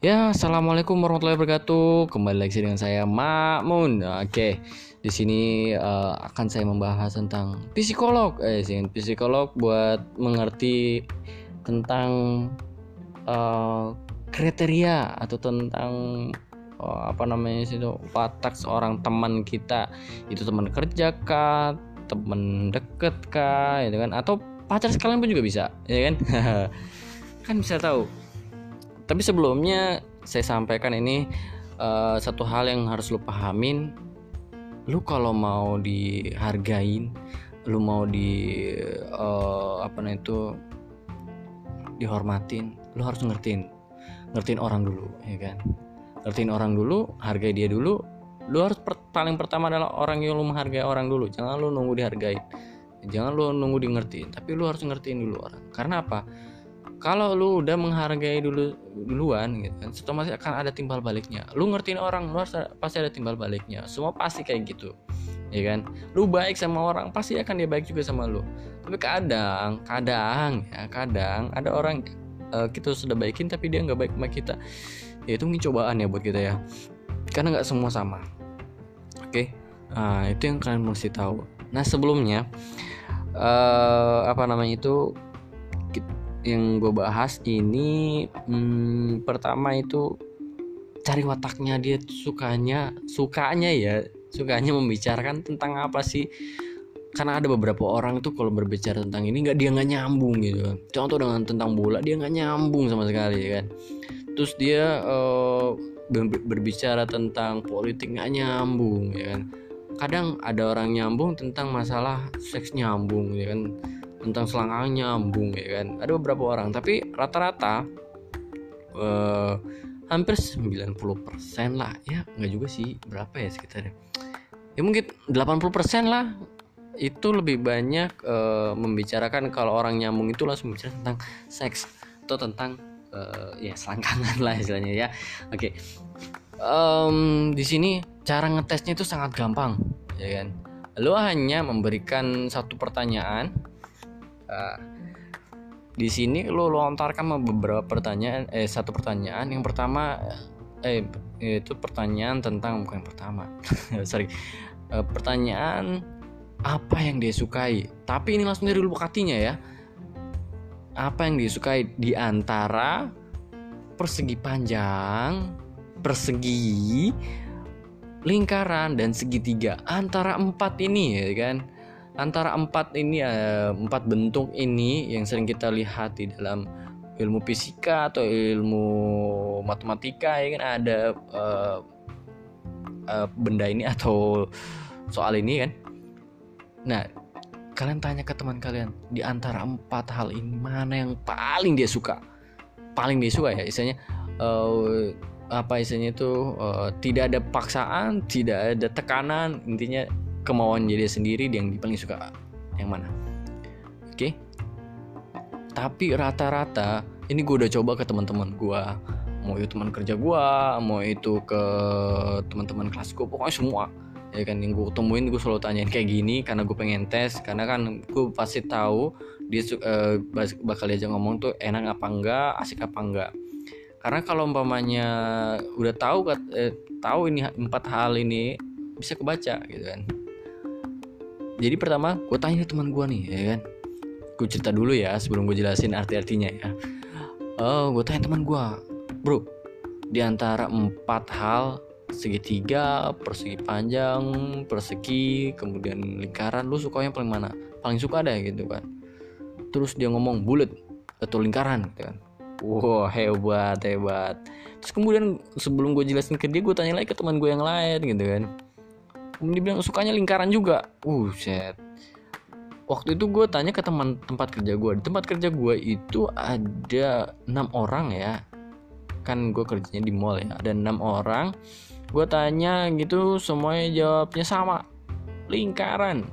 Ya, assalamualaikum warahmatullahi wabarakatuh. Kembali lagi dengan saya Makmun. Oke, di sini uh, akan saya membahas tentang psikolog. Eh, sih psikolog buat mengerti tentang uh, kriteria atau tentang uh, apa namanya itu watak seorang teman kita. Itu teman kerja kah, teman deket kah, gitu kan? Atau pacar sekalian pun juga bisa, ya kan? kan bisa tahu tapi sebelumnya saya sampaikan ini uh, satu hal yang harus lu pahamin. Lu kalau mau dihargain lu mau di uh, apa namanya itu dihormatin lu harus ngertiin ngertiin orang dulu ya kan? Ngertiin orang dulu hargai dia dulu. Lu harus per paling pertama adalah orang yang lu menghargai orang dulu. Jangan lu nunggu dihargai jangan lu nunggu di ngertiin tapi lu harus ngertiin dulu orang. Karena apa kalau lu udah menghargai dulu duluan gitu kan otomatis akan ada timbal baliknya. Lu ngertiin orang lu pasti ada timbal baliknya. Semua pasti kayak gitu ya kan? Lu baik sama orang pasti akan dia baik juga sama lu. Tapi kadang kadang ya kadang ada orang uh, kita sudah baikin tapi dia nggak baik sama kita. Ya itu mungkin cobaan ya buat kita ya. Karena nggak semua sama. Oke? Okay? nah itu yang kalian mesti tahu. Nah sebelumnya uh, apa namanya itu yang gue bahas ini hmm, pertama itu cari wataknya dia sukanya sukanya ya sukanya membicarakan tentang apa sih? Karena ada beberapa orang tuh kalau berbicara tentang ini nggak dia nggak nyambung gitu contoh dengan tentang bola dia nggak nyambung sama sekali ya kan. Terus dia uh, berbicara tentang politik nggak nyambung ya kan. Kadang ada orang nyambung tentang masalah seks nyambung ya kan tentang selangkang nyambung ya kan? Ada beberapa orang tapi rata-rata uh, hampir 90% lah. Ya nggak juga sih berapa ya sekitarnya? Ya mungkin 80% lah. Itu lebih banyak uh, membicarakan kalau orang nyambung itu langsung bicara tentang seks atau tentang uh, ya selangkangan lah istilahnya ya. Oke. Okay. um, di sini cara ngetesnya itu sangat gampang ya kan? Lo hanya memberikan satu pertanyaan Nah, di sini lo lontarkan beberapa pertanyaan eh satu pertanyaan. Yang pertama eh itu pertanyaan tentang bukan yang pertama. Sorry. Uh, pertanyaan apa yang dia sukai? Tapi ini langsung dari lubuk hatinya ya. Apa yang disukai di antara persegi panjang persegi lingkaran dan segitiga. Antara empat ini ya kan antara empat ini uh, empat bentuk ini yang sering kita lihat di dalam ilmu fisika atau ilmu matematika ya kan? Ada uh, uh, benda ini atau soal ini kan? Nah kalian tanya ke teman kalian di antara empat hal ini mana yang paling dia suka? Paling dia suka ya istilahnya uh, apa istilahnya itu uh, tidak ada paksaan tidak ada tekanan intinya kemauan jadi sendiri yang paling suka yang mana? Oke. Okay? tapi rata-rata ini gue udah coba ke teman-teman gue mau itu teman kerja gue mau itu ke teman-teman kelas gue pokoknya semua. Ya kan yang gue temuin gue selalu tanyain kayak gini karena gue pengen tes. Karena kan gue pasti tahu dia uh, bakal diajak ngomong tuh enak apa enggak asik apa enggak. Karena kalau umpamanya udah tahu eh, tahu ini empat hal ini bisa kebaca gitu kan jadi pertama gue tanya teman gue nih ya kan? Gue cerita dulu ya sebelum gue jelasin arti-artinya ya. Oh gue tanya teman gue bro di antara empat hal segitiga persegi panjang persegi kemudian lingkaran lu suka yang paling mana? Paling suka ada gitu kan. Terus dia ngomong bulat atau lingkaran gitu kan. Wow hebat hebat. Terus kemudian sebelum gue jelasin ke dia gue tanya lagi ke teman gue yang lain gitu kan dia bilang sukanya lingkaran juga. Uh set waktu itu gue tanya ke teman tempat kerja gue di tempat kerja gue itu ada enam orang ya. Kan gue kerjanya di mall ya. Ada enam orang. Gue tanya gitu semuanya jawabnya sama. Lingkaran.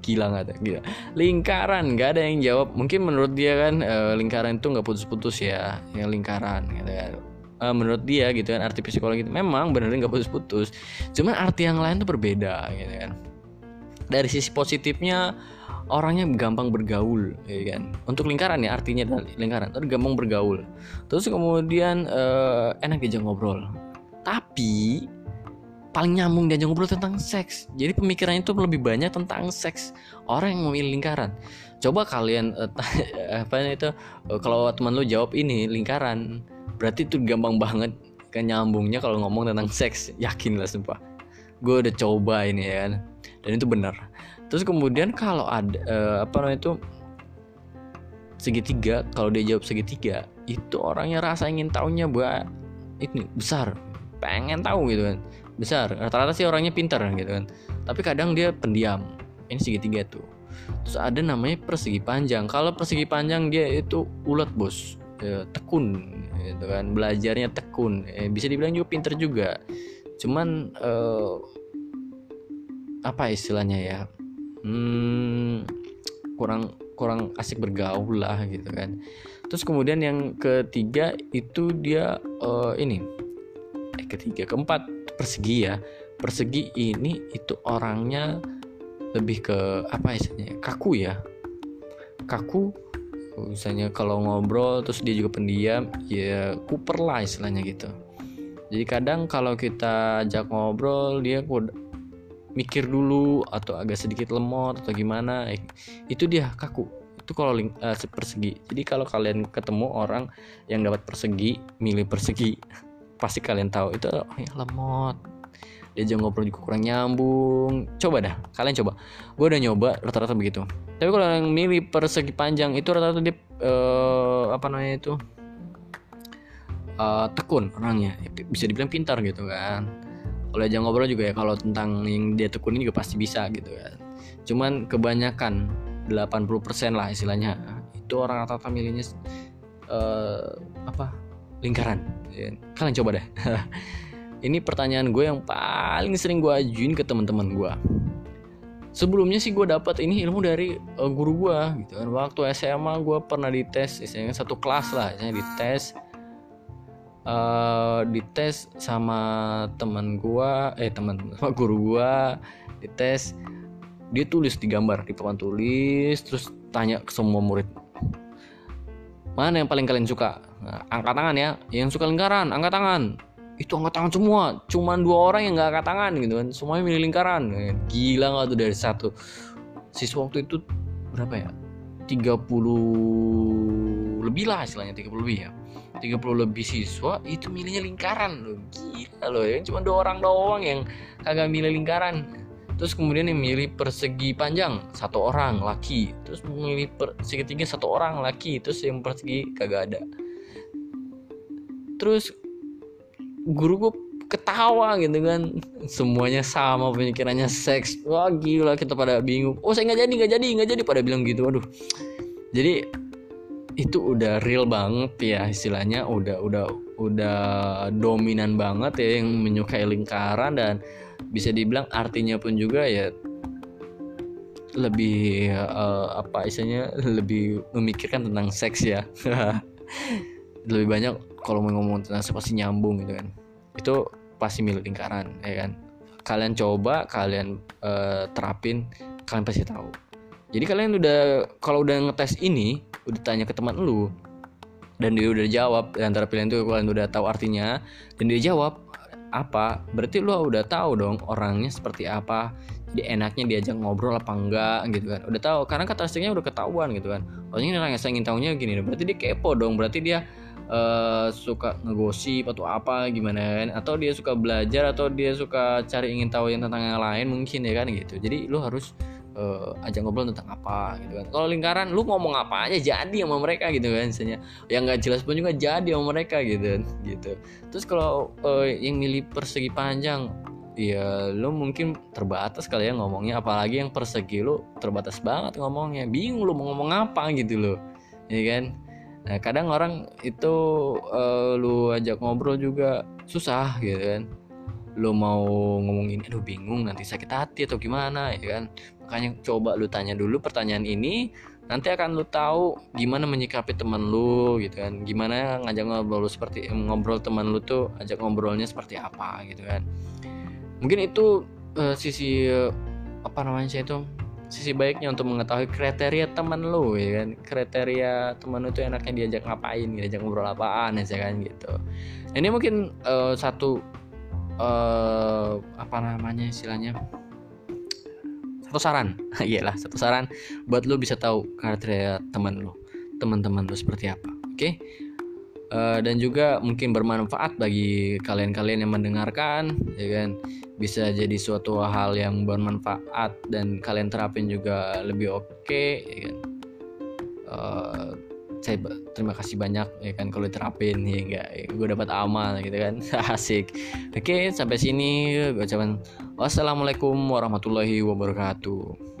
Gila nggak ada? Gila. Lingkaran nggak ada yang jawab. Mungkin menurut dia kan e, lingkaran itu nggak putus-putus ya yang lingkaran gitu kan uh, menurut dia gitu kan arti psikologi itu memang benar nggak putus-putus. Cuman arti yang lain tuh berbeda gitu kan. Dari sisi positifnya orangnya gampang bergaul ya kan. Untuk lingkaran ya artinya adalah lingkaran. Terus gampang bergaul. Terus kemudian uh, enak diajak ngobrol. Tapi paling nyambung diajak ngobrol tentang seks. Jadi pemikirannya itu lebih banyak tentang seks. Orang yang memilih lingkaran. Coba kalian uh, apa itu kalau teman lu jawab ini lingkaran berarti itu gampang banget kan nyambungnya kalau ngomong tentang seks. Yakin lah sumpah. Gue udah coba ini ya kan? Dan itu benar. Terus kemudian kalau ada uh, apa namanya itu segitiga kalau dia jawab segitiga itu orangnya rasa ingin tahunya buat ini besar. Pengen tahu gitu kan. Besar. Rata-rata sih orangnya pintar gitu kan. Tapi kadang dia pendiam. Ini segitiga tuh. Terus ada namanya persegi panjang. Kalau persegi panjang dia itu ulat bos. Ya, tekun gitu kan. Belajarnya tekun. Eh, bisa dibilang juga pinter juga. Cuman eh, apa istilahnya ya? Hmm, kurang kurang asik bergaul lah gitu kan. Terus kemudian yang ketiga itu dia uh, ini. Eh ketiga keempat persegi ya. Persegi ini itu orangnya lebih ke apa istilahnya kaku ya. Kaku misalnya kalau ngobrol terus dia juga pendiam ya kuper lah istilahnya gitu. Jadi kadang kalau kita ajak ngobrol dia mikir dulu atau agak sedikit lemot atau gimana eh, itu dia kaku. Itu kalau uh, persegi jadi kalau kalian ketemu orang yang dapat persegi milih persegi pasti kalian tahu itu oh ya lemot. Dia jangan ngobrol juga kurang nyambung. Coba dah kalian coba. Gue udah nyoba rata-rata begitu tapi kalau yang milih persegi panjang itu rata-rata dia uh, apa namanya itu? Uh, tekun orangnya. Bisa dibilang pintar gitu kan. Kalau aja ngobrol juga ya kalau tentang yang dia tekunin juga pasti bisa gitu kan. Cuman kebanyakan 80% lah istilahnya itu orang rata-rata milihnya uh, apa? Lingkaran. Ya. kalian coba deh. Ini pertanyaan gue yang paling sering gue ajuin ke teman-teman gue sebelumnya sih gue dapat ini ilmu dari uh, guru gue gitu kan. Waktu SMA gue pernah dites istilahnya satu kelas lah istilahnya dites. Uh, dites sama teman gue eh teman sama guru gue dites. Dia tulis di gambar di papan tulis terus tanya ke semua murid. Mana yang paling kalian suka? Nah, angkat tangan ya. Yang suka lingkaran angkat tangan itu angkat tangan semua. Cuman dua orang yang nggak angkat tangan gitu kan. Semuanya milih lingkaran. Gila nggak tuh dari satu. Siswa waktu itu berapa ya? 30 lebih lah istilahnya 30 lebih ya. 30 lebih siswa itu milihnya lingkaran loh. Gila loh ya. Cuma dua orang doang yang kagak milih lingkaran. Terus kemudian yang milih persegi panjang satu orang laki. Terus milih persegi tinggi satu orang laki. Terus yang persegi kagak ada. Terus guru gue ketawa gitu kan. Semuanya sama pemikirannya seks. Wah gila kita pada bingung. Oh saya nggak jadi nggak jadi nggak jadi. Pada bilang gitu aduh jadi itu udah real banget ya istilahnya. Udah udah udah dominan banget ya yang menyukai lingkaran dan bisa dibilang artinya pun juga ya lebih uh, apa istilahnya lebih memikirkan tentang seks ya lebih banyak kalau mau ngomong tentang pasti nyambung gitu kan. Itu pasti milik lingkaran ya kan? Kalian coba kalian uh, terapin kalian pasti tahu. Jadi kalian udah kalau udah ngetes ini udah tanya ke teman lu dan dia udah jawab antara pilihan itu kalian udah tahu artinya dan dia jawab apa? Berarti lu udah tahu dong orangnya seperti apa? Jadi enaknya diajak ngobrol apa enggak? Gitu kan. Udah tahu karena karakteristiknya udah ketahuan gitu kan. Ini orang yang saya ingin tahunya gini berarti dia kepo dong. Berarti dia uh, suka ngegosip atau apa gimana kan? Atau dia suka belajar atau dia suka cari ingin tahu yang tentang yang lain mungkin ya kan gitu. Jadi lu harus uh, ajak ngobrol tentang apa gitu kan. Kalau lingkaran lu ngomong apa aja jadi sama mereka gitu kan misalnya. Yang nggak jelas pun juga jadi sama mereka gitu gitu. Terus kalau uh, yang milih persegi panjang ya lu mungkin terbatas kali ya ngomongnya. Apalagi yang persegi lu terbatas banget ngomongnya. Bingung lu mau ngomong apa gitu loh ya kan nah kadang orang itu uh, lu ajak ngobrol juga susah gitu kan. Lu mau ngomongin aduh bingung nanti sakit hati atau gimana ya kan. Makanya coba lu tanya dulu pertanyaan ini nanti akan lu tahu gimana menyikapi teman lu gitu kan. Gimana ngajak ngobrol seperti ngobrol teman lu tuh ajak ngobrolnya seperti apa gitu kan. Mungkin itu uh, sisi uh, apa namanya itu sisi baiknya untuk mengetahui kriteria teman lo ya kan? Kriteria teman itu enaknya diajak ngapain diajak ngobrol apaan ya kan gitu. Ini mungkin uh, satu uh, apa namanya istilahnya? Satu saran. Iyalah satu saran buat lo bisa tahu kriteria teman lo teman-teman lo seperti apa oke? okay? Uh, dan juga mungkin bermanfaat bagi kalian-kalian yang mendengarkan ya kan? Bisa jadi suatu hal yang bermanfaat dan kalian terapin juga lebih oke okay, ya kan? Uh, saya terima kasih banyak ya kan kalau diterapin ya enggak ya, gue dapat amal gitu kan? Asik. Oke sampai sini gue ucapkan wassalamualaikum warahmatullahi wabarakatuh